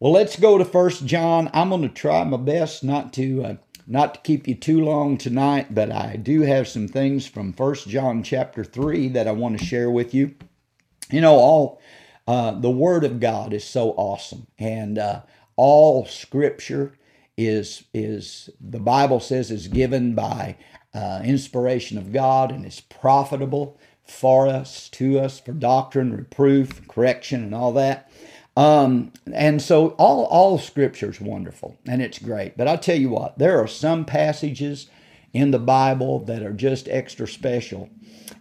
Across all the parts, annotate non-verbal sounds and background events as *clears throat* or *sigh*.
Well, let's go to First John. I'm going to try my best not to uh, not to keep you too long tonight, but I do have some things from First John chapter three that I want to share with you. You know, all uh, the Word of God is so awesome, and uh, all Scripture is is the Bible says is given by uh, inspiration of God and is profitable for us, to us, for doctrine, reproof, correction, and all that. Um, and so all all Scripture is wonderful and it's great. But I tell you what, there are some passages in the Bible that are just extra special,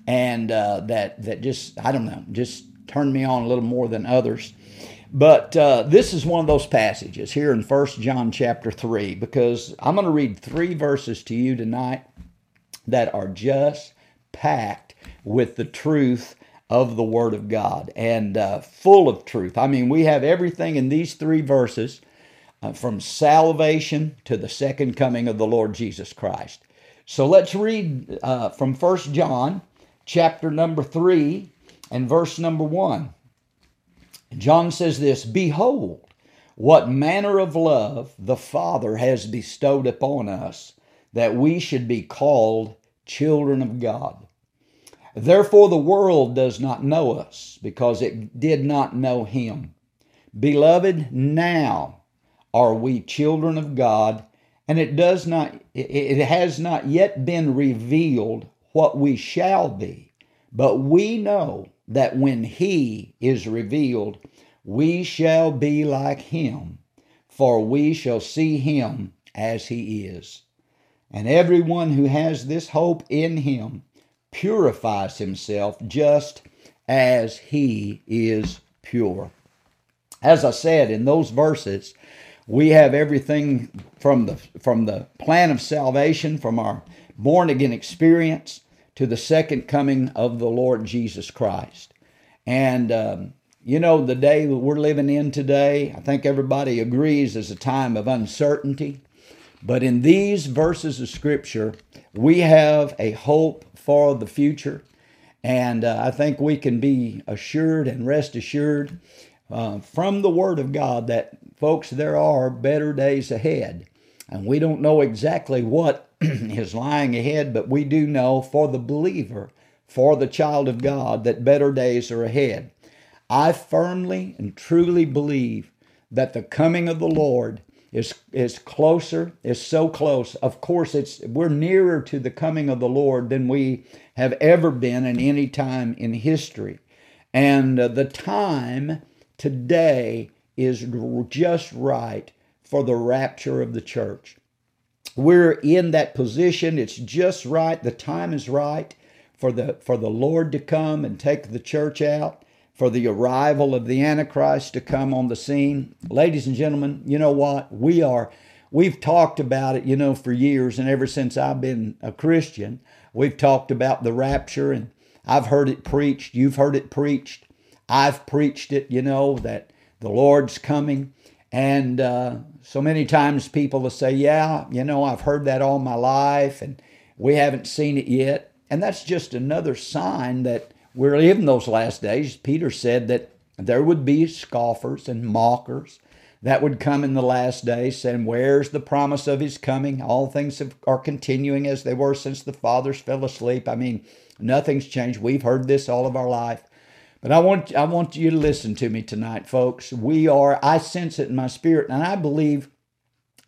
and uh, that that just I don't know, just turn me on a little more than others. But uh, this is one of those passages here in First John chapter 3, because I'm going to read three verses to you tonight that are just packed with the truth of the Word of God and uh, full of truth. I mean, we have everything in these three verses uh, from salvation to the second coming of the Lord Jesus Christ. So let's read uh, from First John chapter number 3 and verse number 1. John says this Behold, what manner of love the Father has bestowed upon us, that we should be called children of God. Therefore, the world does not know us, because it did not know Him. Beloved, now are we children of God, and it does not it has not yet been revealed what we shall be. But we know that when he is revealed, we shall be like him, for we shall see him as he is. And everyone who has this hope in him purifies himself just as he is pure. As I said in those verses, we have everything from the from the plan of salvation, from our born again experience to the second coming of the Lord Jesus Christ. And, um, you know, the day that we're living in today, I think everybody agrees is a time of uncertainty. But in these verses of Scripture, we have a hope for the future. And uh, I think we can be assured and rest assured uh, from the Word of God that, folks, there are better days ahead. And we don't know exactly what *clears throat* is lying ahead, but we do know for the believer, for the child of God, that better days are ahead. I firmly and truly believe that the coming of the Lord is is closer, is so close. Of course, it's we're nearer to the coming of the Lord than we have ever been in any time in history. And uh, the time today is just right for the rapture of the church. We're in that position. It's just right. The time is right for the for the Lord to come and take the church out, for the arrival of the Antichrist to come on the scene. Ladies and gentlemen, you know what? We are we've talked about it, you know, for years and ever since I've been a Christian, we've talked about the rapture and I've heard it preached, you've heard it preached. I've preached it, you know, that the Lord's coming. And uh, so many times people will say, Yeah, you know, I've heard that all my life and we haven't seen it yet. And that's just another sign that we're living those last days. Peter said that there would be scoffers and mockers that would come in the last days saying, Where's the promise of his coming? All things have, are continuing as they were since the fathers fell asleep. I mean, nothing's changed. We've heard this all of our life. But I want I want you to listen to me tonight, folks. We are I sense it in my spirit, and I believe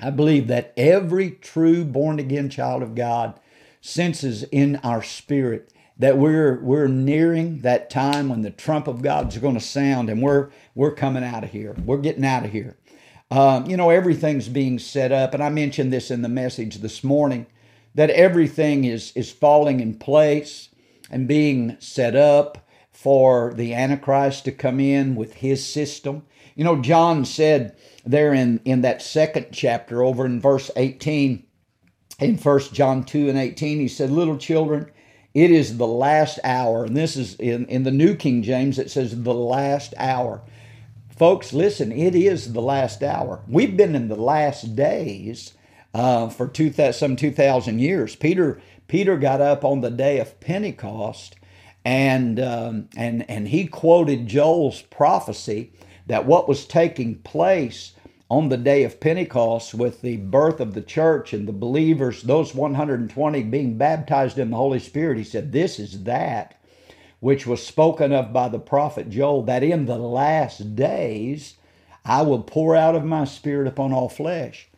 I believe that every true born again child of God senses in our spirit that we're we're nearing that time when the trump of God is going to sound, and we're we're coming out of here. We're getting out of here. Um, you know, everything's being set up, and I mentioned this in the message this morning that everything is is falling in place and being set up for the Antichrist to come in with his system. You know, John said there in, in that second chapter, over in verse 18, in First John 2 and 18, he said, Little children, it is the last hour. And this is in, in the New King James, it says the last hour. Folks, listen, it is the last hour. We've been in the last days uh, for two, some 2,000 years. Peter, Peter got up on the day of Pentecost and um, and and he quoted Joel's prophecy that what was taking place on the day of Pentecost with the birth of the church and the believers, those 120 being baptized in the Holy Spirit, he said, This is that which was spoken of by the prophet Joel, that in the last days I will pour out of my spirit upon all flesh.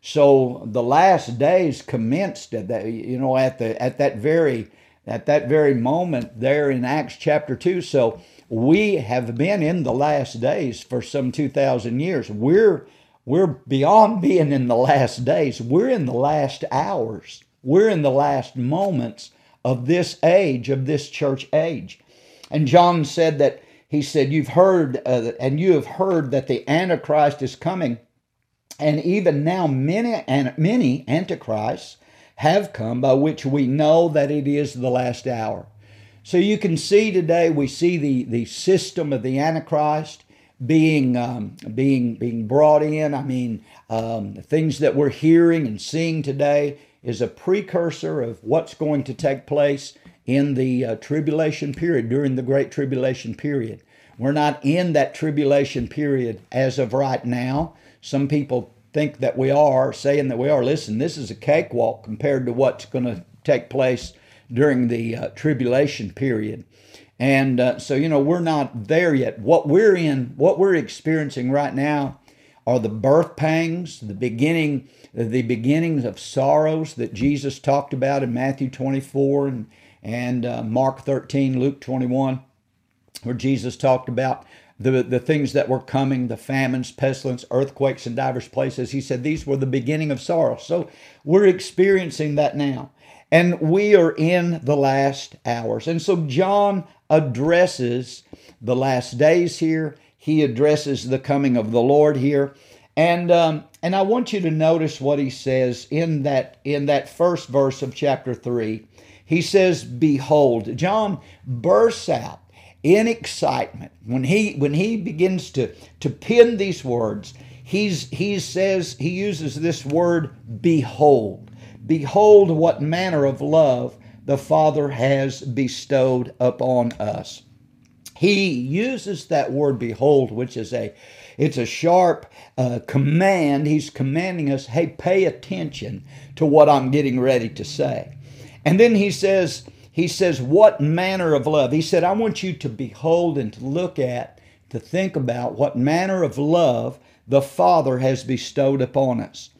So the last days commenced at that, you know, at the at that very at that very moment there in Acts chapter 2. So we have been in the last days for some 2,000 years. We're, we're beyond being in the last days. We're in the last hours. We're in the last moments of this age, of this church age. And John said that, he said, You've heard, uh, and you have heard that the Antichrist is coming. And even now, many, and many Antichrists have come by which we know that it is the last hour. So you can see today, we see the, the system of the Antichrist being, um, being, being brought in. I mean, um, things that we're hearing and seeing today is a precursor of what's going to take place in the uh, tribulation period, during the Great Tribulation period. We're not in that tribulation period as of right now. Some people think that we are, saying that we are. Listen, this is a cakewalk compared to what's going to take place during the uh, tribulation period. And uh, so, you know, we're not there yet. What we're in, what we're experiencing right now are the birth pangs, the beginning, the beginnings of sorrows that Jesus talked about in Matthew 24 and, and uh, Mark 13, Luke 21, where Jesus talked about the, the things that were coming, the famines, pestilence, earthquakes in divers places. He said these were the beginning of sorrow. So we're experiencing that now. And we are in the last hours. And so John addresses the last days here. He addresses the coming of the Lord here. And um, and I want you to notice what he says in that in that first verse of chapter 3. He says, Behold, John bursts out in excitement when he when he begins to to pen these words he's he says he uses this word behold behold what manner of love the father has bestowed upon us he uses that word behold which is a it's a sharp uh, command he's commanding us hey pay attention to what i'm getting ready to say and then he says he says, What manner of love? He said, I want you to behold and to look at, to think about what manner of love the Father has bestowed upon us.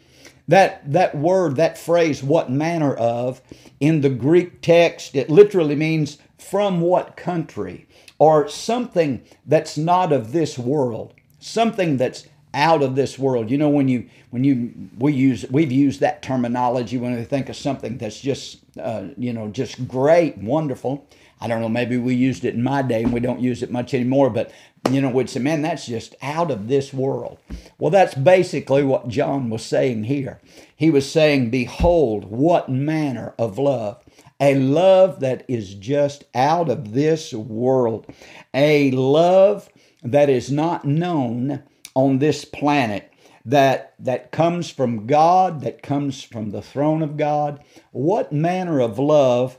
That, that word, that phrase, what manner of, in the Greek text, it literally means from what country, or something that's not of this world, something that's out of this world. You know, when you when you we use we've used that terminology when we think of something that's just uh, you know just great, wonderful. I don't know. Maybe we used it in my day and we don't use it much anymore. But you know, we'd say, man, that's just out of this world. Well, that's basically what John was saying here. He was saying, behold, what manner of love a love that is just out of this world, a love that is not known on this planet that that comes from God, that comes from the throne of God. What manner of love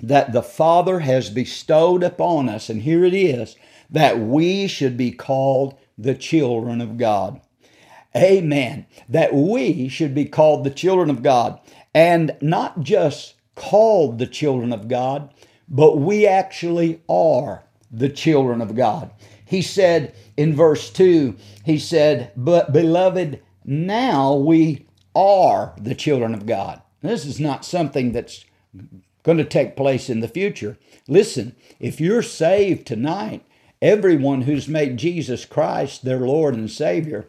that the Father has bestowed upon us, and here it is, that we should be called the children of God. Amen. That we should be called the children of God, and not just called the children of God, but we actually are the children of God. He said in verse 2, he said, But beloved, now we are the children of God. This is not something that's going to take place in the future. Listen, if you're saved tonight, everyone who's made Jesus Christ their Lord and Savior,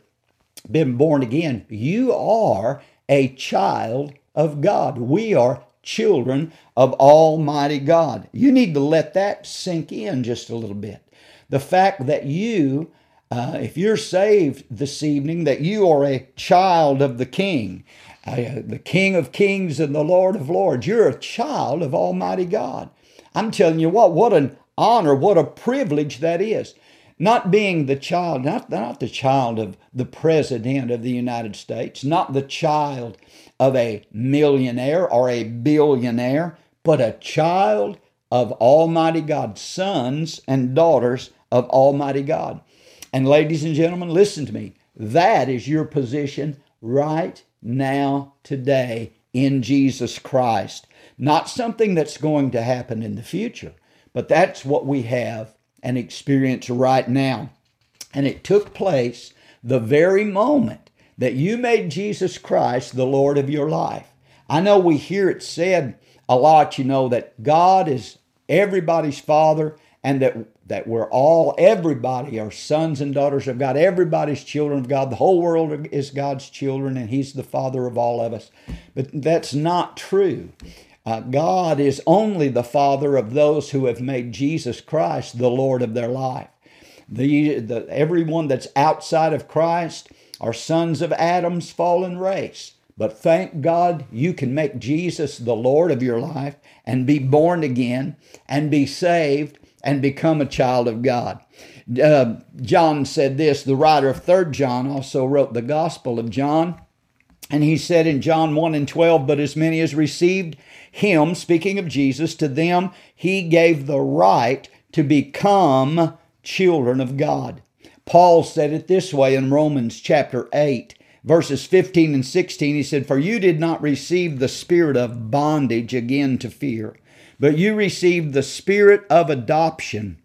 been born again, you are a child of God. We are children of Almighty God. You need to let that sink in just a little bit the fact that you, uh, if you're saved this evening, that you are a child of the King, uh, the King of Kings and the Lord of Lords. You're a child of Almighty God. I'm telling you what, what an honor, what a privilege that is. Not being the child, not, not the child of the President of the United States, not the child of a millionaire or a billionaire, but a child of Almighty God, sons and daughters of Almighty God. And ladies and gentlemen, listen to me. That is your position right now, today, in Jesus Christ. Not something that's going to happen in the future, but that's what we have and experience right now. And it took place the very moment that you made Jesus Christ the Lord of your life. I know we hear it said a lot, you know, that God is everybody's Father and that that we're all everybody are sons and daughters of God. Everybody's children of God. The whole world is God's children, and He's the Father of all of us. But that's not true. Uh, God is only the Father of those who have made Jesus Christ the Lord of their life. The, the, everyone that's outside of Christ are sons of Adam's fallen race. But thank God you can make Jesus the Lord of your life and be born again and be saved and become a child of God. Uh, John said this, the writer of 3rd John also wrote the Gospel of John. And he said in John 1 and 12, But as many as received him, speaking of Jesus, to them he gave the right to become children of God. Paul said it this way in Romans chapter 8, verses 15 and 16. He said, For you did not receive the spirit of bondage again to fear, but you received the spirit of adoption,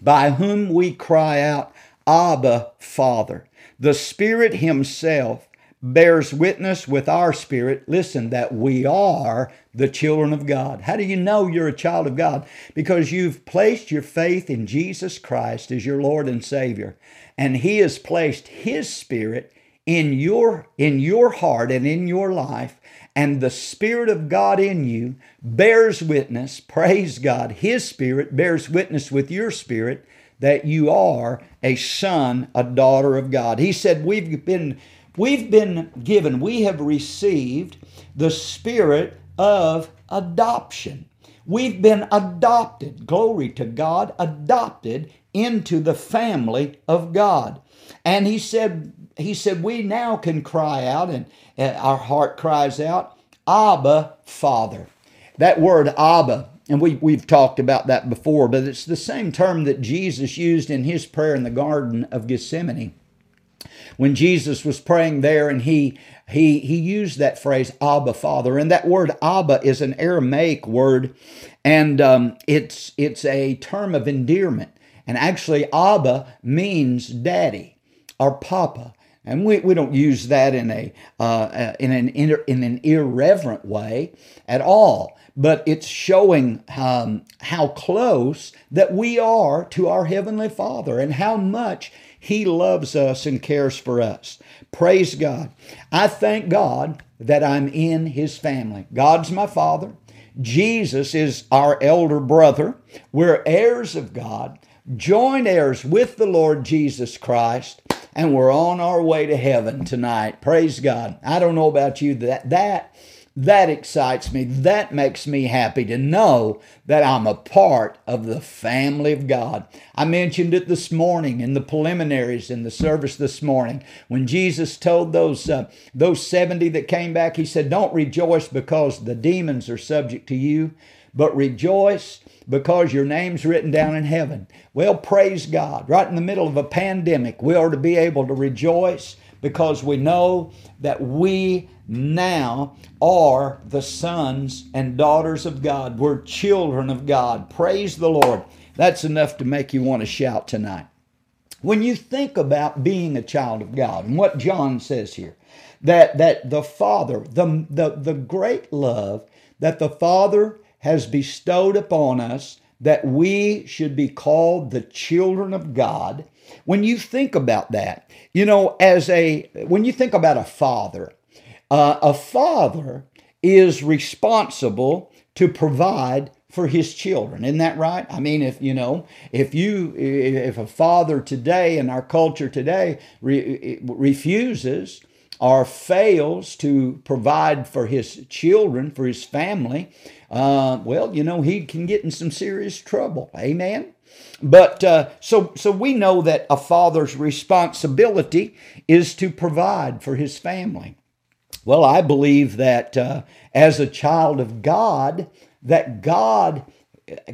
by whom we cry out, Abba, Father. The Spirit Himself bears witness with our spirit, listen, that we are the children of God. How do you know you're a child of God? Because you've placed your faith in Jesus Christ as your Lord and Savior, and He has placed His Spirit in your in your heart and in your life and the spirit of God in you bears witness praise God his spirit bears witness with your spirit that you are a son a daughter of God he said we've been We've been given, we have received the spirit of adoption. We've been adopted, glory to God, adopted into the family of God. And he said, he said, we now can cry out, and our heart cries out, Abba, Father. That word Abba, and we, we've talked about that before, but it's the same term that Jesus used in his prayer in the Garden of Gethsemane. When Jesus was praying there and he he he used that phrase Abba Father and that word Abba is an Aramaic word and um, it's it's a term of endearment. And actually Abba means daddy or papa and we, we don't use that in a uh, uh in an in an irreverent way at all but it's showing um, how close that we are to our heavenly Father and how much he loves us and cares for us. Praise God. I thank God that I'm in His family. God's my Father. Jesus is our elder brother. We're heirs of God, joint heirs with the Lord Jesus Christ, and we're on our way to heaven tonight. Praise God. I don't know about you, that that that excites me. That makes me happy to know that I'm a part of the family of God. I mentioned it this morning in the preliminaries in the service this morning when Jesus told those uh, those 70 that came back he said don't rejoice because the demons are subject to you but rejoice because your name's written down in heaven. Well, praise God. Right in the middle of a pandemic, we are to be able to rejoice because we know that we now are the sons and daughters of God. We're children of God. Praise the Lord. That's enough to make you want to shout tonight. When you think about being a child of God and what John says here, that, that the Father, the, the, the great love that the Father has bestowed upon us, that we should be called the children of God. When you think about that, you know, as a, when you think about a father, uh, a father is responsible to provide for his children. Isn't that right? I mean, if you know, if you, if a father today in our culture today re- refuses or fails to provide for his children, for his family, uh, well, you know, he can get in some serious trouble. Amen. But uh, so so we know that a father's responsibility is to provide for his family. Well, I believe that uh, as a child of God, that God,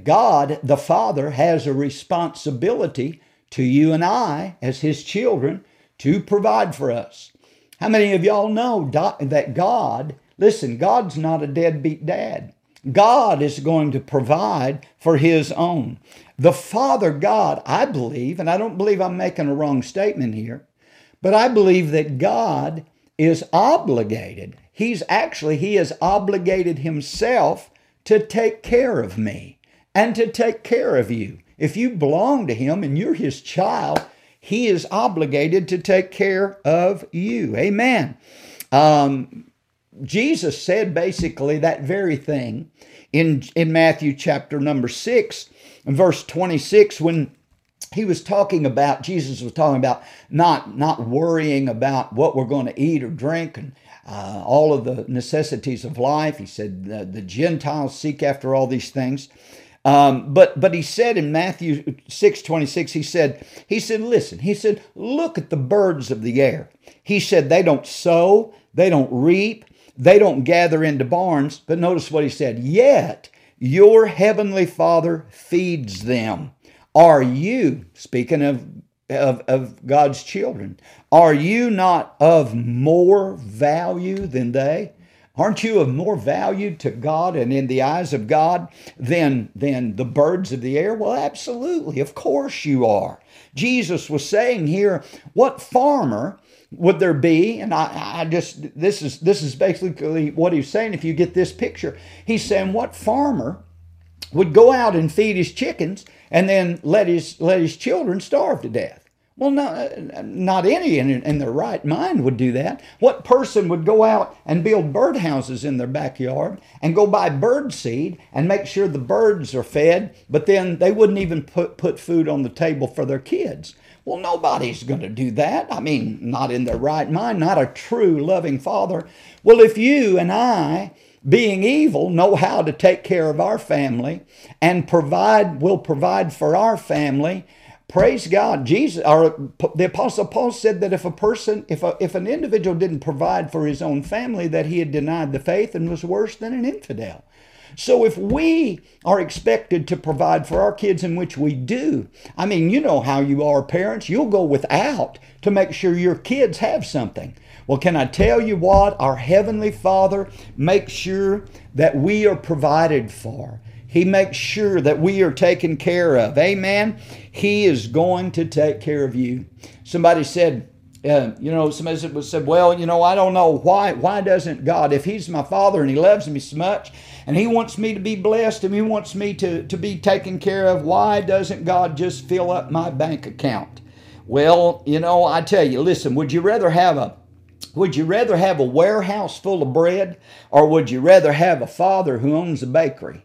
God the Father has a responsibility to you and I as His children to provide for us. How many of y'all know that God, listen, God's not a deadbeat dad. God is going to provide for his own. The Father God, I believe, and I don't believe I'm making a wrong statement here, but I believe that God is obligated. He's actually, he has obligated himself to take care of me and to take care of you. If you belong to him and you're his child, he is obligated to take care of you. Amen. Um, Jesus said basically that very thing in, in Matthew chapter number 6 and verse 26 when he was talking about jesus was talking about not not worrying about what we're going to eat or drink and uh, all of the necessities of life he said the gentiles seek after all these things um, but but he said in matthew 6 26 he said he said listen he said look at the birds of the air he said they don't sow they don't reap they don't gather into barns but notice what he said yet your heavenly father feeds them are you, speaking of, of, of God's children, are you not of more value than they? Aren't you of more value to God and in the eyes of God than, than the birds of the air? Well, absolutely. Of course you are. Jesus was saying here, what farmer would there be? And I, I just this is this is basically what he's saying. If you get this picture, he's saying, what farmer would go out and feed his chickens and then let his let his children starve to death. Well, not, not any in, in their right mind would do that. What person would go out and build birdhouses in their backyard and go buy bird seed and make sure the birds are fed, but then they wouldn't even put, put food on the table for their kids? Well, nobody's going to do that. I mean, not in their right mind, not a true loving father. Well, if you and I being evil, know how to take care of our family and provide, will provide for our family. Praise God. Jesus, or the Apostle Paul said that if a person, if, a, if an individual didn't provide for his own family, that he had denied the faith and was worse than an infidel. So if we are expected to provide for our kids, in which we do, I mean, you know how you are parents, you'll go without to make sure your kids have something. Well, can I tell you what? Our Heavenly Father makes sure that we are provided for. He makes sure that we are taken care of. Amen. He is going to take care of you. Somebody said, uh, you know, somebody said, well, you know, I don't know why. Why doesn't God, if He's my Father and He loves me so much, and He wants me to be blessed and He wants me to, to be taken care of, why doesn't God just fill up my bank account? Well, you know, I tell you, listen, would you rather have a would you rather have a warehouse full of bread or would you rather have a father who owns a bakery?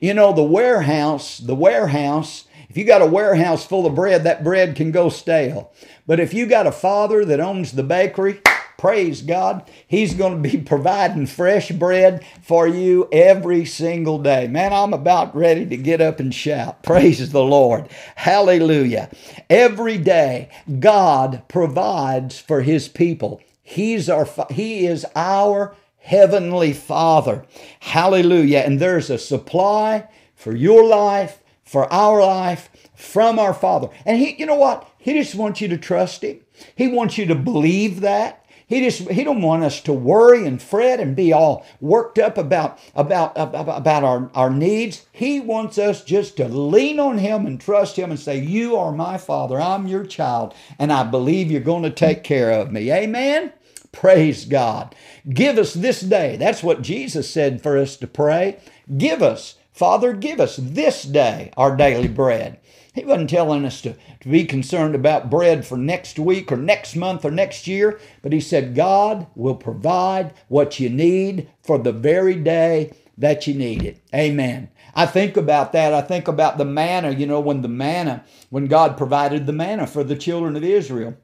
You know, the warehouse, the warehouse, if you got a warehouse full of bread, that bread can go stale. But if you got a father that owns the bakery, praise God, He's going to be *laughs* providing fresh bread for you every single day. Man, I'm about ready to get up and shout. Praise the Lord. Hallelujah. Every day, God provides for His people. He's our, he is our heavenly Father. Hallelujah. And there's a supply for your life, for our life, from our Father. And he, you know what? He just wants you to trust him. He wants you to believe that. He just he don't want us to worry and fret and be all worked up about about about our, our needs. He wants us just to lean on him and trust him and say, You are my father, I'm your child, and I believe you're going to take care of me. Amen. Praise God. Give us this day. That's what Jesus said for us to pray. Give us, Father, give us this day our daily bread. He wasn't telling us to, to be concerned about bread for next week or next month or next year, but He said, God will provide what you need for the very day that you need it. Amen. I think about that. I think about the manna, you know, when the manna, when God provided the manna for the children of Israel.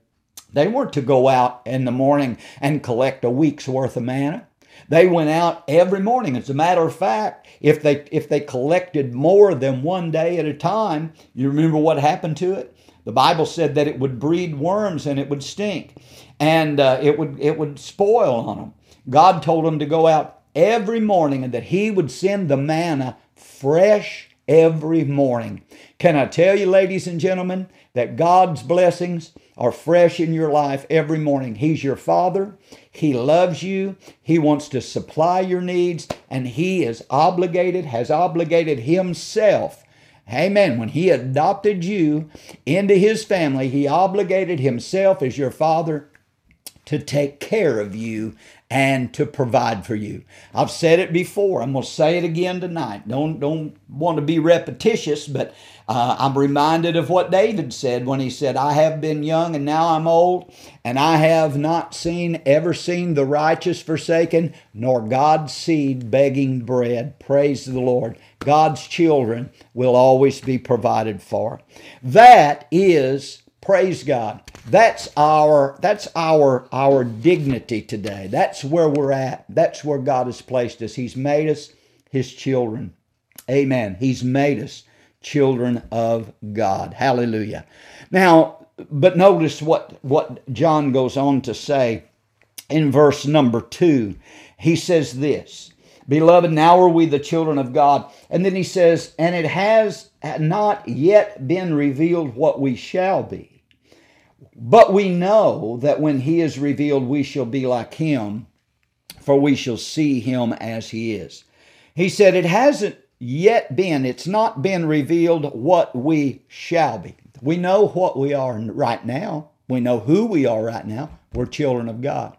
They weren't to go out in the morning and collect a week's worth of manna. They went out every morning. As a matter of fact, if they if they collected more than one day at a time, you remember what happened to it? The Bible said that it would breed worms and it would stink, and uh, it would it would spoil on them. God told them to go out every morning and that He would send the manna fresh every morning. Can I tell you, ladies and gentlemen, that God's blessings are fresh in your life every morning? He's your Father. He loves you. He wants to supply your needs, and He is obligated, has obligated Himself. Amen. When He adopted you into His family, He obligated Himself as your Father to take care of you and to provide for you. I've said it before. I'm going to say it again tonight. Don't don't want to be repetitious, but uh, I'm reminded of what David said when he said, "I have been young and now I'm old, and I have not seen ever seen the righteous forsaken, nor God's seed begging bread." Praise the Lord. God's children will always be provided for. That is praise God that's our that's our our dignity today that's where we're at that's where god has placed us he's made us his children amen he's made us children of god. Hallelujah. Now but notice what what john goes on to say in verse number 2 he says this beloved now are we the children of god. And then he says and it has not yet been revealed what we shall be. But we know that when he is revealed, we shall be like him, for we shall see him as he is. He said, It hasn't yet been, it's not been revealed what we shall be. We know what we are right now. We know who we are right now. We're children of God.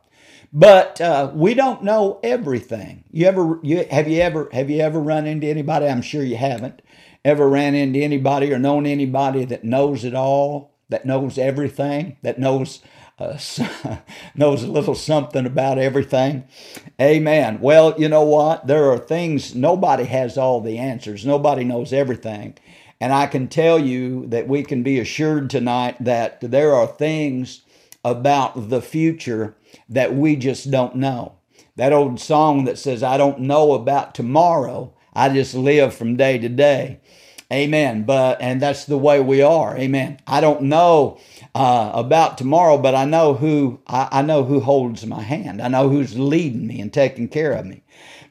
But uh, we don't know everything. You ever you, have you ever have you ever run into anybody? I'm sure you haven't. Ever ran into anybody or known anybody that knows it all? that knows everything, that knows uh, *laughs* knows a little something about everything. Amen. Well, you know what? There are things nobody has all the answers. Nobody knows everything. And I can tell you that we can be assured tonight that there are things about the future that we just don't know. That old song that says, I don't know about tomorrow, I just live from day to day. Amen. But, and that's the way we are. Amen. I don't know uh, about tomorrow, but I know who, I, I, know who holds my hand. I know who's leading me and taking care of me.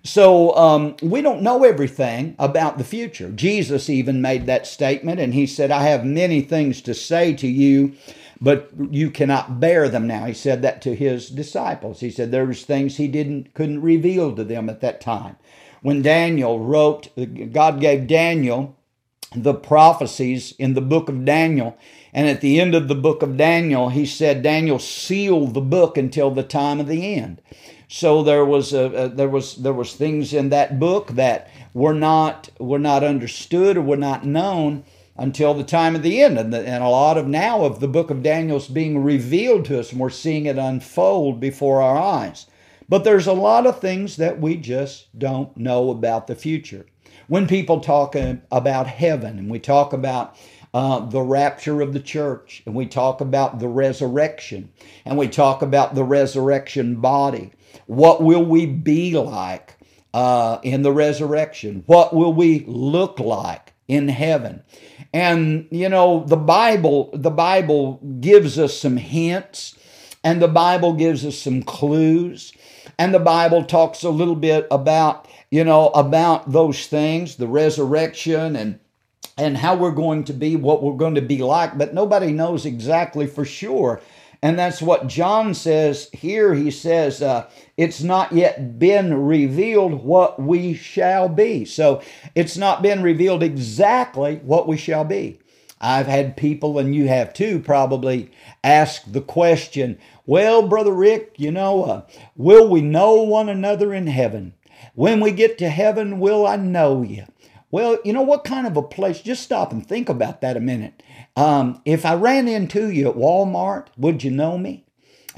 So um, we don't know everything about the future. Jesus even made that statement, and he said, I have many things to say to you, but you cannot bear them now. He said that to his disciples. He said there was things he didn't couldn't reveal to them at that time. When Daniel wrote, God gave Daniel the prophecies in the book of Daniel. And at the end of the book of Daniel, he said Daniel sealed the book until the time of the end. So there was a, a, there was there was things in that book that were not were not understood or were not known until the time of the end. And, the, and a lot of now of the book of Daniel is being revealed to us, and we're seeing it unfold before our eyes. But there's a lot of things that we just don't know about the future when people talk uh, about heaven and we talk about uh, the rapture of the church and we talk about the resurrection and we talk about the resurrection body, what will we be like uh, in the resurrection? What will we look like in heaven? And you know, the Bible, the Bible gives us some hints and the Bible gives us some clues. And the Bible talks a little bit about you know, about those things, the resurrection and and how we're going to be, what we're going to be like, but nobody knows exactly for sure. And that's what John says here. He says, uh, It's not yet been revealed what we shall be. So it's not been revealed exactly what we shall be. I've had people, and you have too, probably ask the question, Well, Brother Rick, you know, uh, will we know one another in heaven? When we get to heaven, will I know you? Well, you know what kind of a place? Just stop and think about that a minute. Um, if I ran into you at Walmart, would you know me?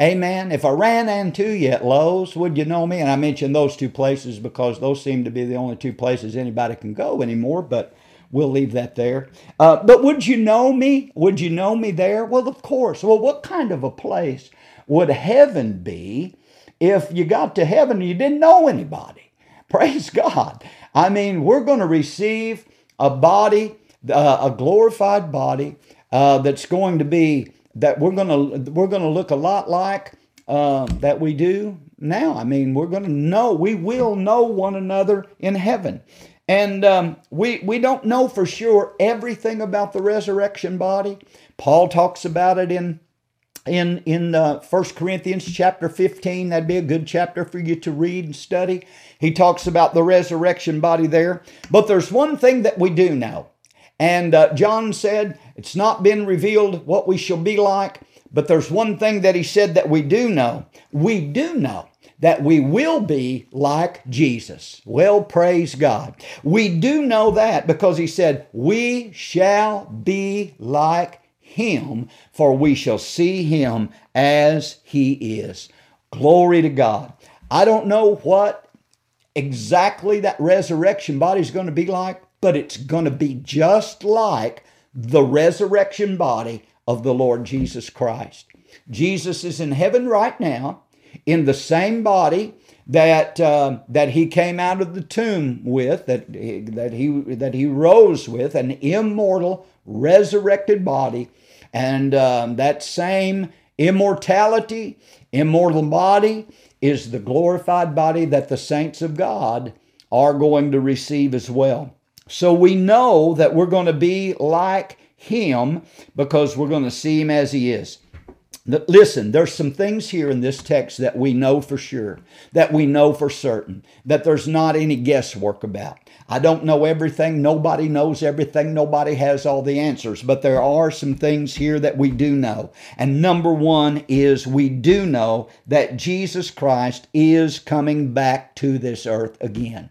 Amen. If I ran into you at Lowe's, would you know me? And I mention those two places because those seem to be the only two places anybody can go anymore, but we'll leave that there. Uh, but would you know me? Would you know me there? Well, of course. Well, what kind of a place would heaven be if you got to heaven and you didn't know anybody? *laughs* Praise God. I mean, we're going to receive a body, uh, a glorified body uh, that's going to be that we're going to we're going to look a lot like uh, that we do now. I mean, we're going to know we will know one another in heaven. And um, we, we don't know for sure everything about the resurrection body. Paul talks about it in in in uh, 1 Corinthians chapter 15 that'd be a good chapter for you to read and study. He talks about the resurrection body there. But there's one thing that we do know. And uh, John said it's not been revealed what we shall be like. But there's one thing that he said that we do know. We do know that we will be like Jesus. Well, praise God. We do know that because he said, We shall be like him, for we shall see him as he is. Glory to God. I don't know what exactly that resurrection body is going to be like, but it's going to be just like the resurrection body of the Lord Jesus Christ. Jesus is in heaven right now in the same body that uh, that he came out of the tomb with, that that he that he rose with, an immortal resurrected body, and um, that same immortality, immortal body, is the glorified body that the saints of God are going to receive as well. So we know that we're going to be like him because we're going to see him as he is. Listen, there's some things here in this text that we know for sure, that we know for certain, that there's not any guesswork about. I don't know everything. Nobody knows everything. Nobody has all the answers. But there are some things here that we do know. And number one is we do know that Jesus Christ is coming back to this earth again.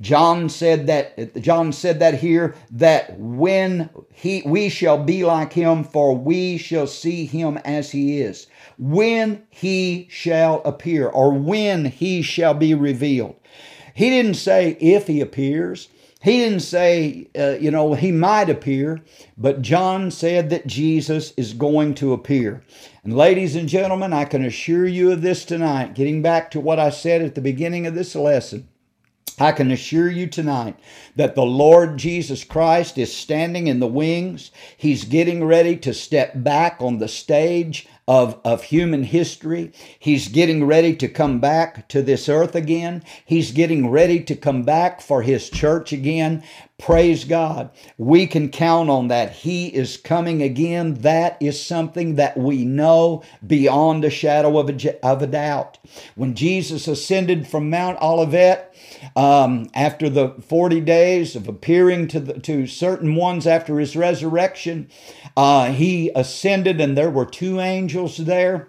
John said that John said that here that when he we shall be like him for we shall see him as he is. When he shall appear or when he shall be revealed. He didn't say if he appears. He didn't say uh, you know he might appear but John said that Jesus is going to appear. And ladies and gentlemen I can assure you of this tonight getting back to what I said at the beginning of this lesson I can assure you tonight that the Lord Jesus Christ is standing in the wings. He's getting ready to step back on the stage of, of human history. He's getting ready to come back to this earth again. He's getting ready to come back for his church again. Praise God. We can count on that. He is coming again. That is something that we know beyond a shadow of a, of a doubt. When Jesus ascended from Mount Olivet, um, after the 40 days of appearing to, the, to certain ones after his resurrection, uh, he ascended, and there were two angels there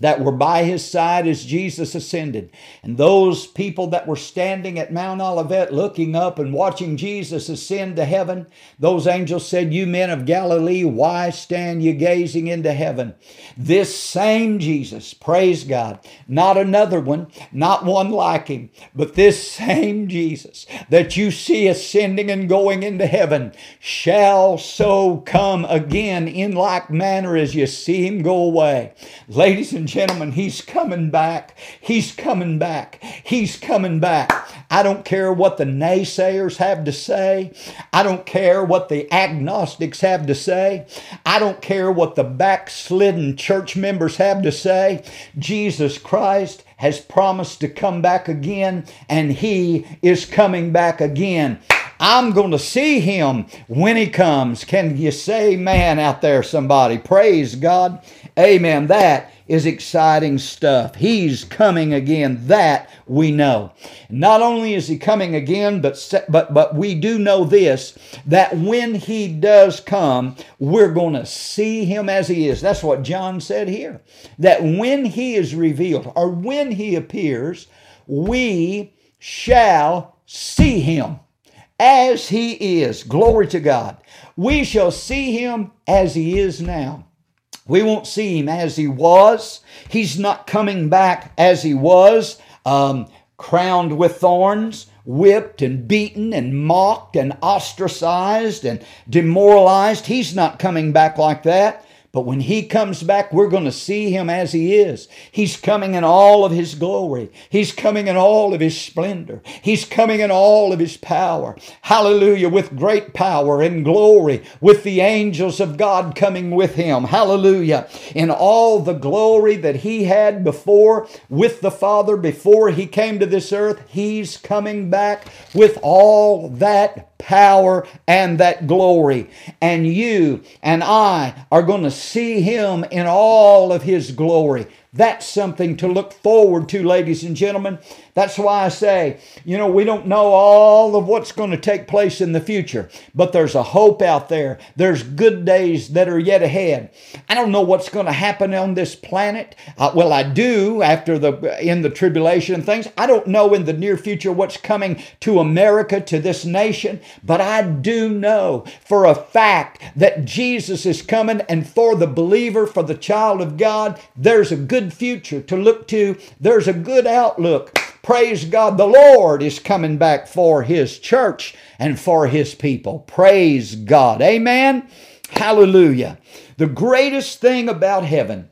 that were by his side as Jesus ascended. And those people that were standing at Mount Olivet looking up and watching Jesus ascend to heaven, those angels said, You men of Galilee, why stand you gazing into heaven? This same Jesus, praise God, not another one, not one like him, but this same Jesus that you see ascending and going into heaven shall so come again in like manner as you see him go away. Ladies and gentlemen, he's coming back. He's coming back. He's coming back. I don't care what the naysayers have to say. I don't care what the agnostics have to say. I don't care what the backslidden church members have to say. Jesus Christ has promised to come back again, and he is coming back again. I'm going to see him when he comes. Can you say man out there, somebody? Praise God. Amen. That is exciting stuff. He's coming again. That we know. Not only is he coming again, but, but, but we do know this that when he does come, we're going to see him as he is. That's what John said here. That when he is revealed or when he appears, we shall see him as he is. Glory to God. We shall see him as he is now. We won't see him as he was. He's not coming back as he was, um, crowned with thorns, whipped and beaten and mocked and ostracized and demoralized. He's not coming back like that. But when he comes back, we're going to see him as he is. He's coming in all of his glory. He's coming in all of his splendor. He's coming in all of his power. Hallelujah. With great power and glory, with the angels of God coming with him. Hallelujah. In all the glory that he had before with the Father before he came to this earth, he's coming back with all that power and that glory. And you and I are going to see him in all of his glory. That's something to look forward to, ladies and gentlemen. That's why I say, you know, we don't know all of what's going to take place in the future, but there's a hope out there. There's good days that are yet ahead. I don't know what's going to happen on this planet. Uh, well, I do after the in the tribulation and things. I don't know in the near future what's coming to America, to this nation, but I do know for a fact that Jesus is coming and for the believer, for the child of God, there's a good future to look to. There's a good outlook. Praise God, the Lord is coming back for His church and for His people. Praise God. Amen. Hallelujah. The greatest thing about heaven,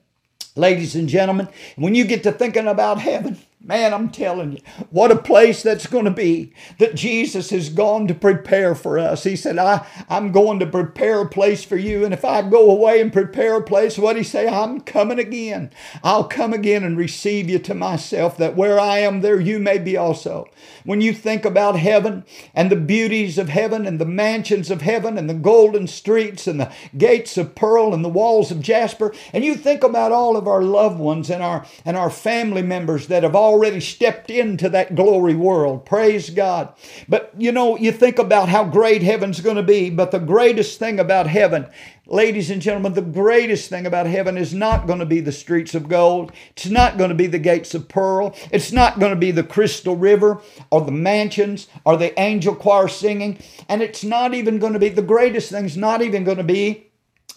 ladies and gentlemen, when you get to thinking about heaven, Man, I'm telling you, what a place that's going to be that Jesus has gone to prepare for us. He said, I, I'm going to prepare a place for you. And if I go away and prepare a place, what he say? I'm coming again. I'll come again and receive you to myself, that where I am, there you may be also. When you think about heaven and the beauties of heaven and the mansions of heaven and the golden streets and the gates of pearl and the walls of jasper, and you think about all of our loved ones and our and our family members that have already already stepped into that glory world. Praise God. But you know, you think about how great heaven's going to be, but the greatest thing about heaven, ladies and gentlemen, the greatest thing about heaven is not going to be the streets of gold. It's not going to be the gates of pearl. It's not going to be the crystal river or the mansions or the angel choir singing. And it's not even going to be the greatest thing's not even going to be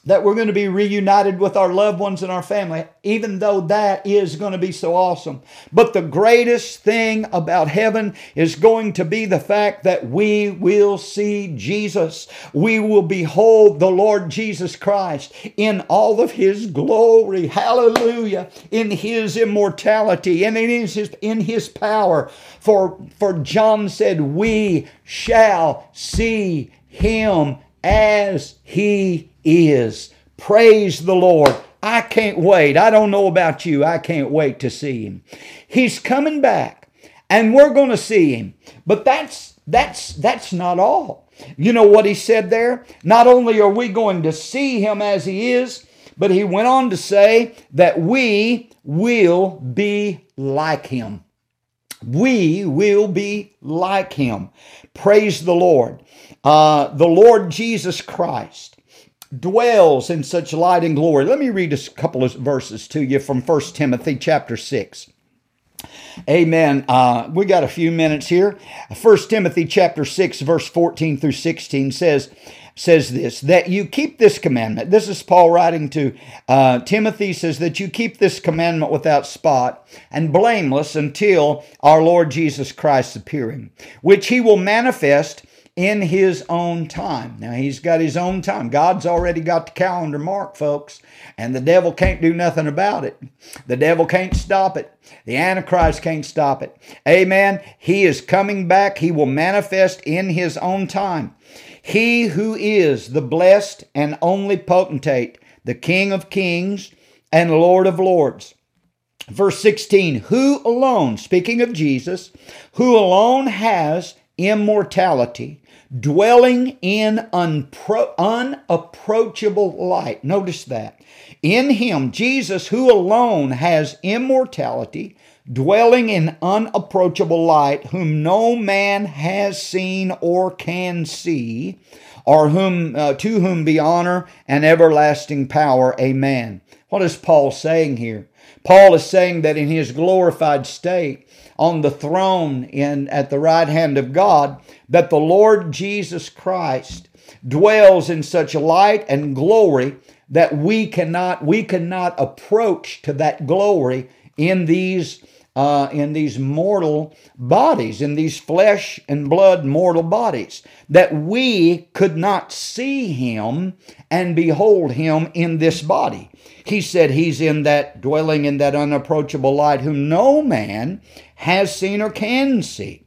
that we're going to be reunited with our loved ones and our family, even though that is going to be so awesome. But the greatest thing about heaven is going to be the fact that we will see Jesus. We will behold the Lord Jesus Christ in all of his glory. Hallelujah. In his immortality and in his, in his power. For, for John said, We shall see him as he is. Praise the Lord. I can't wait. I don't know about you. I can't wait to see him. He's coming back and we're going to see him. But that's that's that's not all. You know what he said there? Not only are we going to see him as he is, but he went on to say that we will be like him. We will be like him. Praise the Lord. Uh, the Lord Jesus Christ dwells in such light and glory. Let me read a couple of verses to you from 1 Timothy chapter 6. Amen. Uh, we got a few minutes here. 1 Timothy chapter 6, verse 14 through 16 says, says this that you keep this commandment. This is Paul writing to uh, Timothy, says that you keep this commandment without spot and blameless until our Lord Jesus Christ's appearing, which he will manifest in his own time. Now, he's got his own time. God's already got the calendar marked, folks, and the devil can't do nothing about it. The devil can't stop it. The Antichrist can't stop it. Amen. He is coming back. He will manifest in his own time. He who is the blessed and only potentate, the King of kings and Lord of lords. Verse 16, who alone, speaking of Jesus, who alone has immortality, dwelling in unpro- unapproachable light. Notice that. In him, Jesus, who alone has immortality, dwelling in unapproachable light, whom no man has seen or can see, or whom uh, to whom be honor and everlasting power. Amen. What is Paul saying here? Paul is saying that in his glorified state, on the throne in at the right hand of God that the Lord Jesus Christ dwells in such light and glory that we cannot we cannot approach to that glory in these uh, in these mortal bodies, in these flesh and blood mortal bodies, that we could not see him and behold him in this body. He said he's in that dwelling in that unapproachable light, whom no man has seen or can see.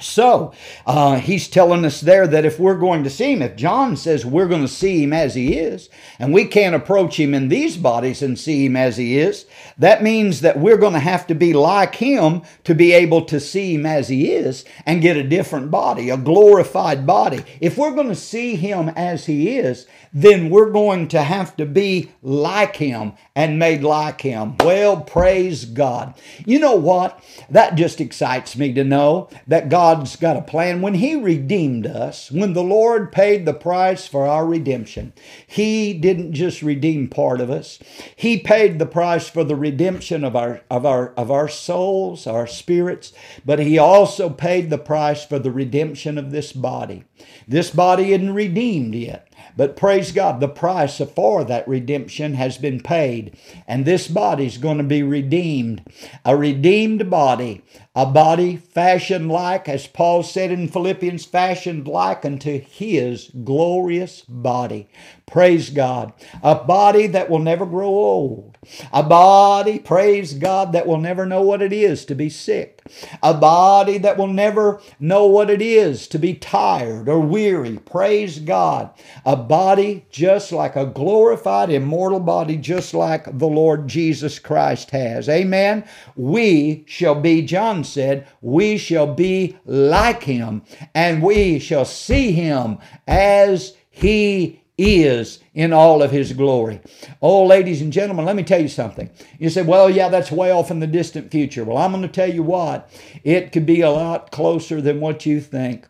So uh, he's telling us there that if we're going to see him, if John says we're going to see him as he is, and we can't approach him in these bodies and see him as he is, that means that we're going to have to be like him to be able to see him as he is and get a different body, a glorified body. If we're going to see him as he is, then we're going to have to be like him and made like him. Well, praise God. You know what? That just excites me to know that God's got a plan. When He redeemed us, when the Lord paid the price for our redemption, He didn't just redeem part of us. He paid the price for the redemption of our of our of our souls, our spirits, but He also paid the price for the redemption of this body. This body isn't redeemed yet. But praise God, the price for that redemption has been paid, and this body is going to be redeemed. A redeemed body, a body fashioned like, as Paul said in Philippians, fashioned like unto his glorious body. Praise God. A body that will never grow old. A body, praise God, that will never know what it is to be sick. A body that will never know what it is to be tired or weary. Praise God. A body just like a glorified, immortal body, just like the Lord Jesus Christ has. Amen. We shall be, John said, we shall be like him, and we shall see him as he is in all of his glory. Oh, ladies and gentlemen, let me tell you something. You say, well, yeah, that's way off in the distant future. Well, I'm going to tell you what, it could be a lot closer than what you think.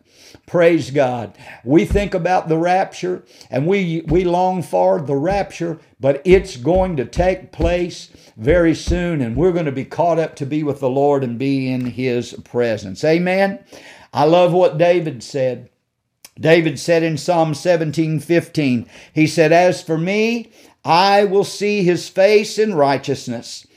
Praise God. We think about the rapture and we, we long for the rapture, but it's going to take place very soon and we're going to be caught up to be with the Lord and be in His presence. Amen. I love what David said. David said in Psalm 17 15, he said, As for me, I will see his face in righteousness.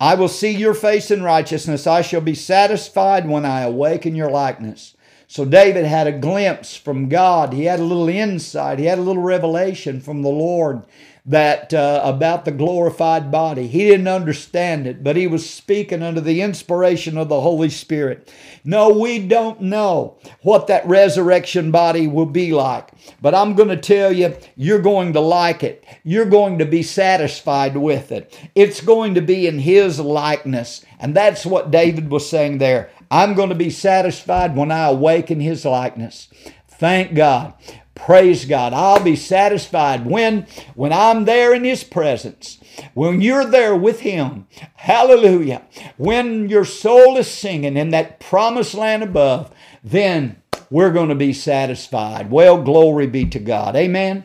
I will see your face in righteousness. I shall be satisfied when I awaken your likeness. So David had a glimpse from God. He had a little insight. He had a little revelation from the Lord that uh, about the glorified body. He didn't understand it, but he was speaking under the inspiration of the Holy Spirit. No, we don't know what that resurrection body will be like, but I'm going to tell you, you're going to like it. You're going to be satisfied with it. It's going to be in his likeness. And that's what David was saying there. I'm going to be satisfied when I awaken his likeness. Thank God. Praise God. I'll be satisfied when, when I'm there in His presence. When you're there with Him. Hallelujah. When your soul is singing in that promised land above, then we're going to be satisfied. Well, glory be to God. Amen.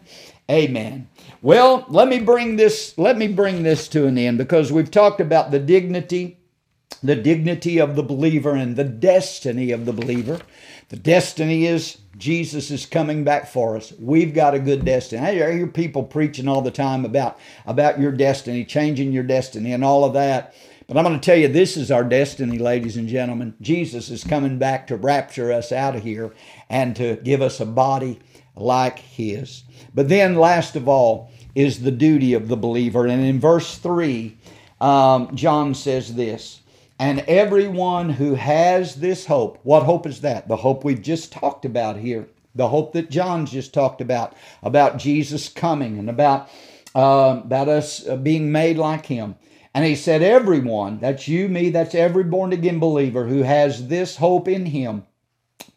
Amen. Well, let me bring this let me bring this to an end because we've talked about the dignity the dignity of the believer and the destiny of the believer. The destiny is Jesus is coming back for us. We've got a good destiny. I hear people preaching all the time about, about your destiny, changing your destiny, and all of that. But I'm going to tell you, this is our destiny, ladies and gentlemen. Jesus is coming back to rapture us out of here and to give us a body like His. But then, last of all, is the duty of the believer. And in verse 3, um, John says this and everyone who has this hope, what hope is that? The hope we've just talked about here. The hope that John's just talked about, about Jesus coming and about, uh, about us uh, being made like him. And he said, Everyone, that's you, me, that's every born again believer who has this hope in him,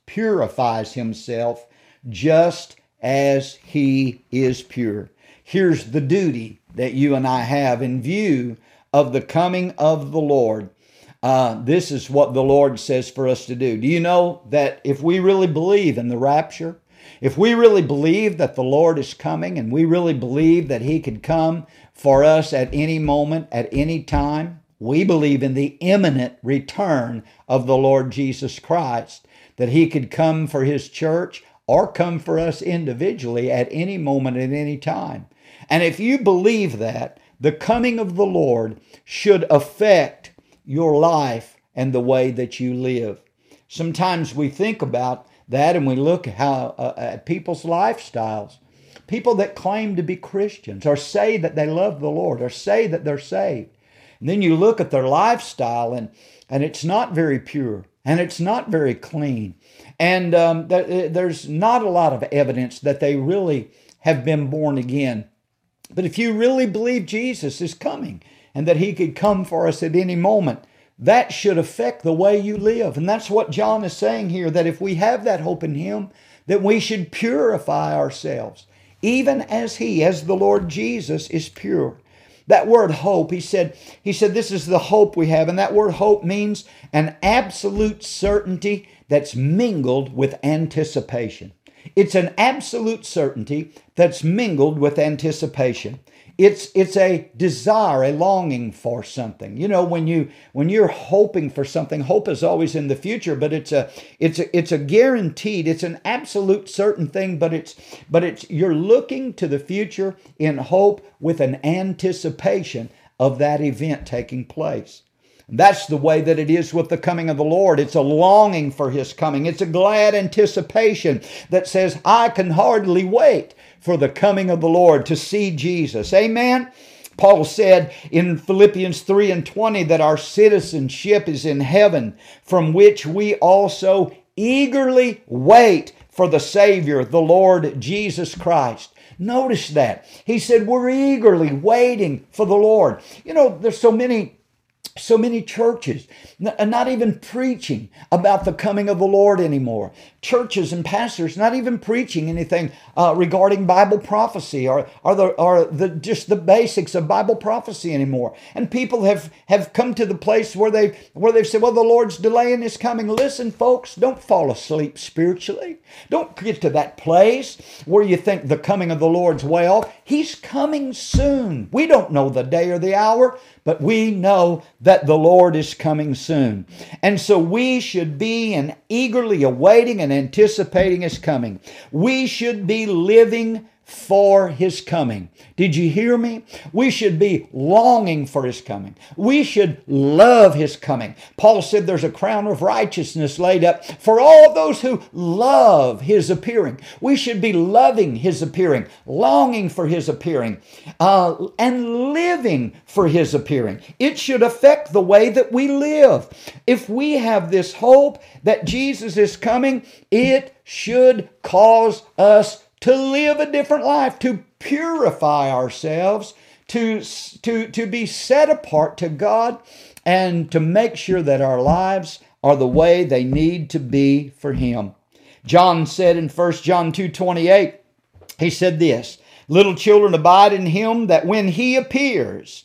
purifies himself just as he is pure. Here's the duty that you and I have in view of the coming of the Lord. Uh, this is what the Lord says for us to do. Do you know that if we really believe in the rapture, if we really believe that the Lord is coming and we really believe that He could come for us at any moment, at any time, we believe in the imminent return of the Lord Jesus Christ, that He could come for His church or come for us individually at any moment, at any time. And if you believe that, the coming of the Lord should affect your life and the way that you live. Sometimes we think about that and we look how uh, at people's lifestyles. People that claim to be Christians or say that they love the Lord or say that they're saved. And then you look at their lifestyle and, and it's not very pure and it's not very clean. And um, th- there's not a lot of evidence that they really have been born again. But if you really believe Jesus is coming and that he could come for us at any moment, that should affect the way you live. And that's what John is saying here that if we have that hope in him, that we should purify ourselves, even as he, as the Lord Jesus, is pure. That word hope, he said, he said, this is the hope we have. And that word hope means an absolute certainty that's mingled with anticipation. It's an absolute certainty that's mingled with anticipation. It's it's a desire, a longing for something. You know, when you when you're hoping for something, hope is always in the future, but it's a it's a it's a guaranteed, it's an absolute certain thing, but it's but it's you're looking to the future in hope with an anticipation of that event taking place. That's the way that it is with the coming of the Lord. It's a longing for His coming. It's a glad anticipation that says, I can hardly wait for the coming of the Lord to see Jesus. Amen. Paul said in Philippians 3 and 20 that our citizenship is in heaven, from which we also eagerly wait for the Savior, the Lord Jesus Christ. Notice that. He said, We're eagerly waiting for the Lord. You know, there's so many so many churches not even preaching about the coming of the Lord anymore. Churches and pastors not even preaching anything uh, regarding Bible prophecy or, or, the, or the, just the basics of Bible prophecy anymore. And people have, have come to the place where, they, where they've said, well, the Lord's delaying his coming. Listen, folks, don't fall asleep spiritually. Don't get to that place where you think the coming of the Lord's way off. He's coming soon. We don't know the day or the hour, but we know that the Lord is coming soon. And so we should be and eagerly awaiting and anticipating his coming. We should be living for his coming. Did you hear me? We should be longing for his coming. We should love his coming. Paul said there's a crown of righteousness laid up for all those who love his appearing. We should be loving his appearing, longing for his appearing, uh, and living for his appearing. It should affect the way that we live. If we have this hope that Jesus is coming, it should cause us to live a different life, to purify ourselves, to, to, to be set apart to God, and to make sure that our lives are the way they need to be for Him. John said in 1 John 2 28, he said this Little children abide in Him that when He appears,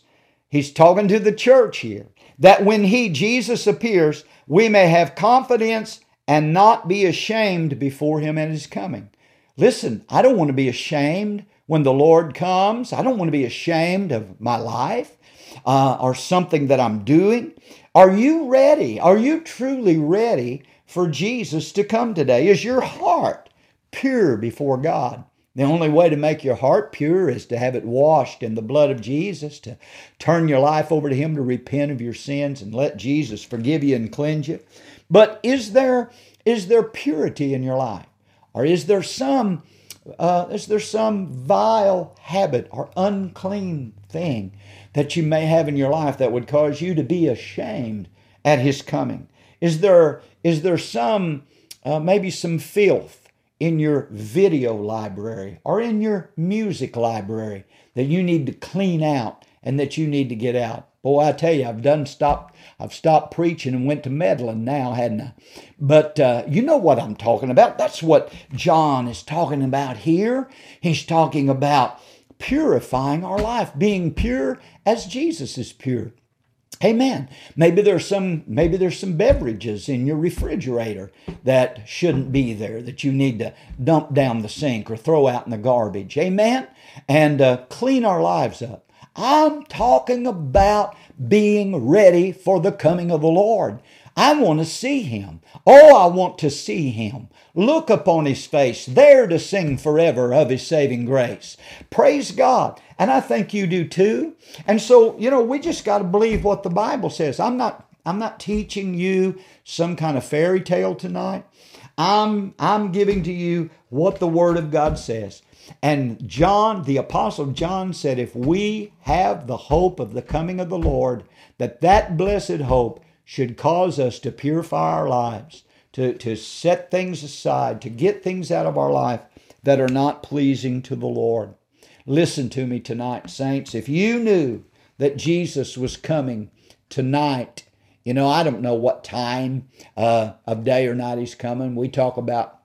He's talking to the church here, that when He, Jesus, appears, we may have confidence and not be ashamed before Him at His coming. Listen, I don't want to be ashamed when the Lord comes. I don't want to be ashamed of my life uh, or something that I'm doing. Are you ready? Are you truly ready for Jesus to come today? Is your heart pure before God? The only way to make your heart pure is to have it washed in the blood of Jesus, to turn your life over to Him, to repent of your sins and let Jesus forgive you and cleanse you. But is there, is there purity in your life? Or is there some uh, is there some vile habit or unclean thing that you may have in your life that would cause you to be ashamed at his coming? Is there is there some uh, maybe some filth in your video library or in your music library that you need to clean out and that you need to get out? Boy, I tell you, I've done stopped. I've stopped preaching and went to meddling now, hadn't I? But uh, you know what I'm talking about. That's what John is talking about here. He's talking about purifying our life, being pure as Jesus is pure. Amen. Maybe there's some maybe there's some beverages in your refrigerator that shouldn't be there that you need to dump down the sink or throw out in the garbage. Amen. And uh, clean our lives up. I'm talking about being ready for the coming of the Lord. I want to see him. Oh, I want to see him. Look upon his face, there to sing forever of his saving grace. Praise God. And I think you do too. And so, you know, we just got to believe what the Bible says. I'm not I'm not teaching you some kind of fairy tale tonight. I'm I'm giving to you what the word of God says. And John, the apostle John said if we have the hope of the coming of the Lord, that that blessed hope should cause us to purify our lives, to, to set things aside, to get things out of our life that are not pleasing to the Lord. Listen to me tonight, saints. If you knew that Jesus was coming tonight, you know, I don't know what time uh, of day or night he's coming. We talk about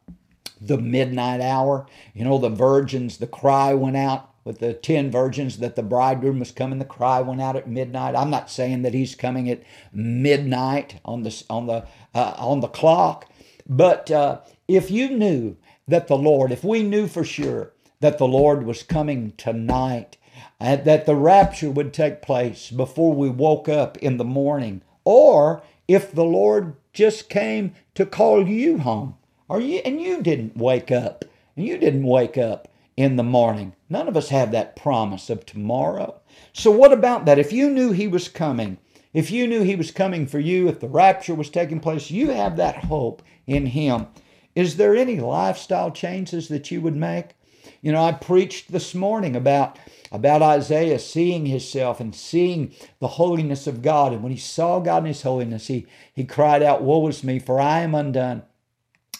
the midnight hour. You know, the virgins, the cry went out with the 10 virgins that the bridegroom was coming. The cry went out at midnight. I'm not saying that he's coming at midnight on the, on the, uh, on the clock, but uh, if you knew that the Lord, if we knew for sure that the Lord was coming tonight, uh, that the rapture would take place before we woke up in the morning, or if the Lord just came to call you home, or you and you didn't wake up, and you didn't wake up in the morning. None of us have that promise of tomorrow. So, what about that? If you knew He was coming, if you knew He was coming for you, if the rapture was taking place, you have that hope in Him. Is there any lifestyle changes that you would make? You know, I preached this morning about about Isaiah seeing himself and seeing the holiness of God. And when he saw God in his holiness, he, he cried out, Woe is me, for I am undone.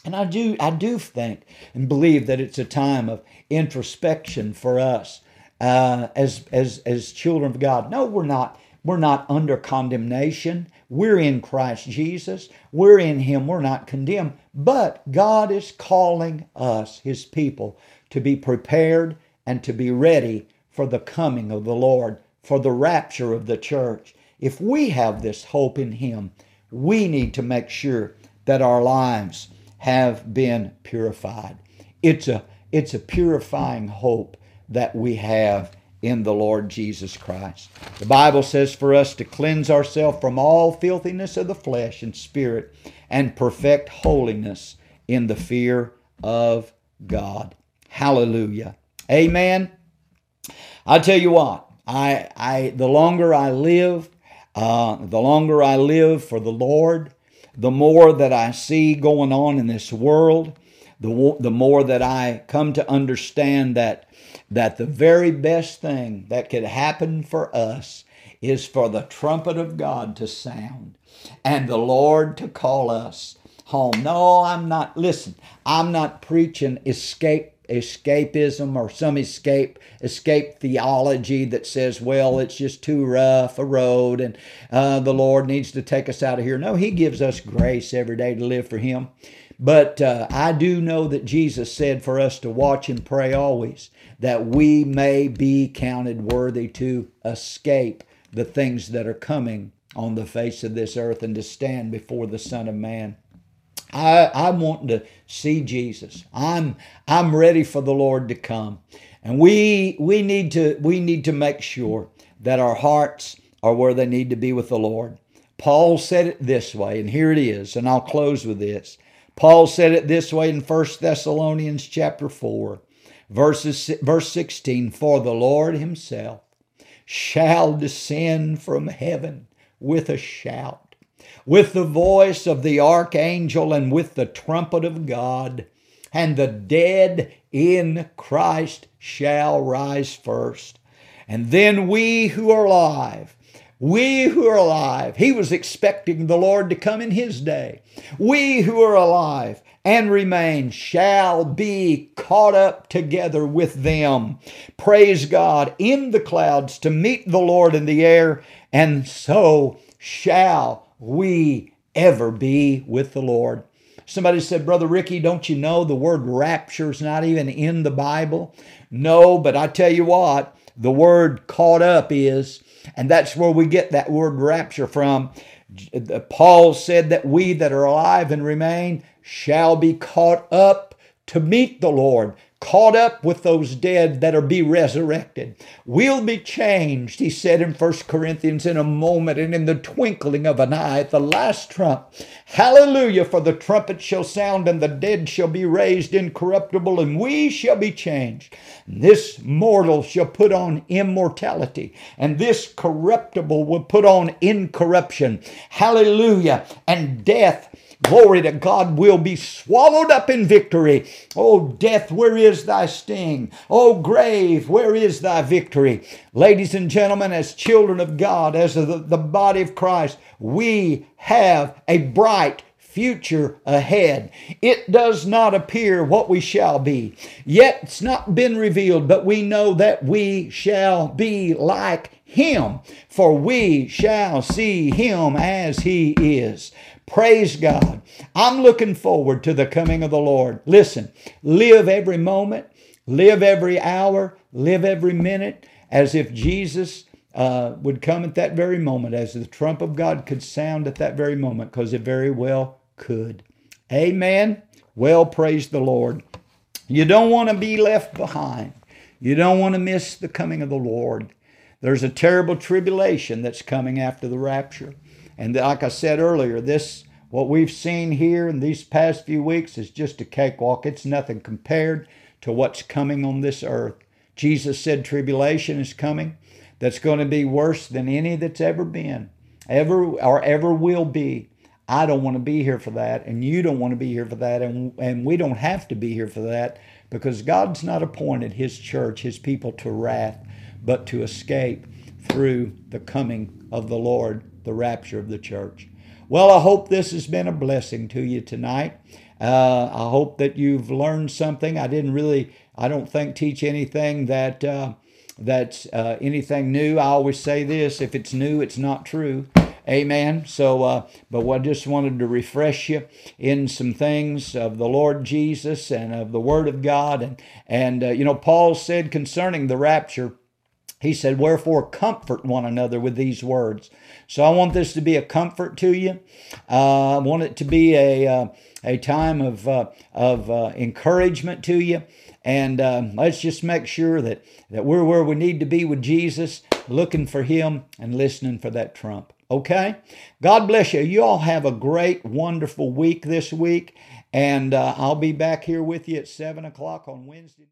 And I do, I do think and believe that it's a time of introspection for us uh, as, as, as children of God. No, we're not. We're not under condemnation. We're in Christ Jesus. We're in Him. We're not condemned. But God is calling us, His people, to be prepared and to be ready for the coming of the Lord, for the rapture of the church. If we have this hope in Him, we need to make sure that our lives have been purified. It's a, it's a purifying hope that we have in the Lord Jesus Christ. The Bible says for us to cleanse ourselves from all filthiness of the flesh and spirit and perfect holiness in the fear of God. Hallelujah. Amen. I tell you what, I, I, the longer I live, uh, the longer I live for the Lord, the more that I see going on in this world, the, the more that I come to understand that, that the very best thing that could happen for us is for the trumpet of God to sound and the Lord to call us home. No, I'm not, listen, I'm not preaching escape escapism or some escape escape theology that says well it's just too rough a road and uh, the lord needs to take us out of here. No he gives us grace every day to live for him. But uh, i do know that jesus said for us to watch and pray always that we may be counted worthy to escape the things that are coming on the face of this earth and to stand before the son of man I, I want to see Jesus. I'm I'm ready for the Lord to come. And we we need to we need to make sure that our hearts are where they need to be with the Lord. Paul said it this way, and here it is, and I'll close with this. Paul said it this way in 1 Thessalonians chapter 4, verses, verse 16, For the Lord himself shall descend from heaven with a shout with the voice of the archangel and with the trumpet of God, and the dead in Christ shall rise first. And then we who are alive, we who are alive, he was expecting the Lord to come in his day. We who are alive and remain shall be caught up together with them. Praise God in the clouds to meet the Lord in the air, and so shall we ever be with the Lord. Somebody said, Brother Ricky, don't you know the word rapture is not even in the Bible? No, but I tell you what, the word caught up is, and that's where we get that word rapture from. Paul said that we that are alive and remain shall be caught up to meet the Lord, caught up with those dead that are be resurrected. We'll be changed, he said in 1 Corinthians, in a moment and in the twinkling of an eye at the last trump. Hallelujah, for the trumpet shall sound and the dead shall be raised incorruptible and we shall be changed. This mortal shall put on immortality and this corruptible will put on incorruption. Hallelujah. And death glory to God, will be swallowed up in victory. Oh, death, where is thy sting? Oh, grave, where is thy victory? Ladies and gentlemen, as children of God, as the, the body of Christ, we have a bright future ahead. It does not appear what we shall be. Yet it's not been revealed, but we know that we shall be like him, for we shall see him as he is. Praise God. I'm looking forward to the coming of the Lord. Listen, live every moment, live every hour, live every minute as if Jesus uh, would come at that very moment, as the trump of God could sound at that very moment, because it very well could. Amen. Well, praise the Lord. You don't want to be left behind. You don't want to miss the coming of the Lord. There's a terrible tribulation that's coming after the rapture. And like I said earlier, this what we've seen here in these past few weeks is just a cakewalk. It's nothing compared to what's coming on this earth. Jesus said tribulation is coming that's going to be worse than any that's ever been, ever or ever will be. I don't want to be here for that, and you don't want to be here for that, and, and we don't have to be here for that because God's not appointed His church, His people to wrath, but to escape through the coming of the Lord the rapture of the church. Well, I hope this has been a blessing to you tonight. Uh, I hope that you've learned something. I didn't really, I don't think, teach anything that uh, that's uh, anything new. I always say this: if it's new, it's not true. Amen. So, uh, but I just wanted to refresh you in some things of the Lord Jesus and of the Word of God, and and uh, you know, Paul said concerning the rapture. He said, Wherefore comfort one another with these words. So I want this to be a comfort to you. Uh, I want it to be a, uh, a time of, uh, of uh, encouragement to you. And uh, let's just make sure that, that we're where we need to be with Jesus, looking for Him and listening for that trump. Okay? God bless you. You all have a great, wonderful week this week. And uh, I'll be back here with you at 7 o'clock on Wednesday.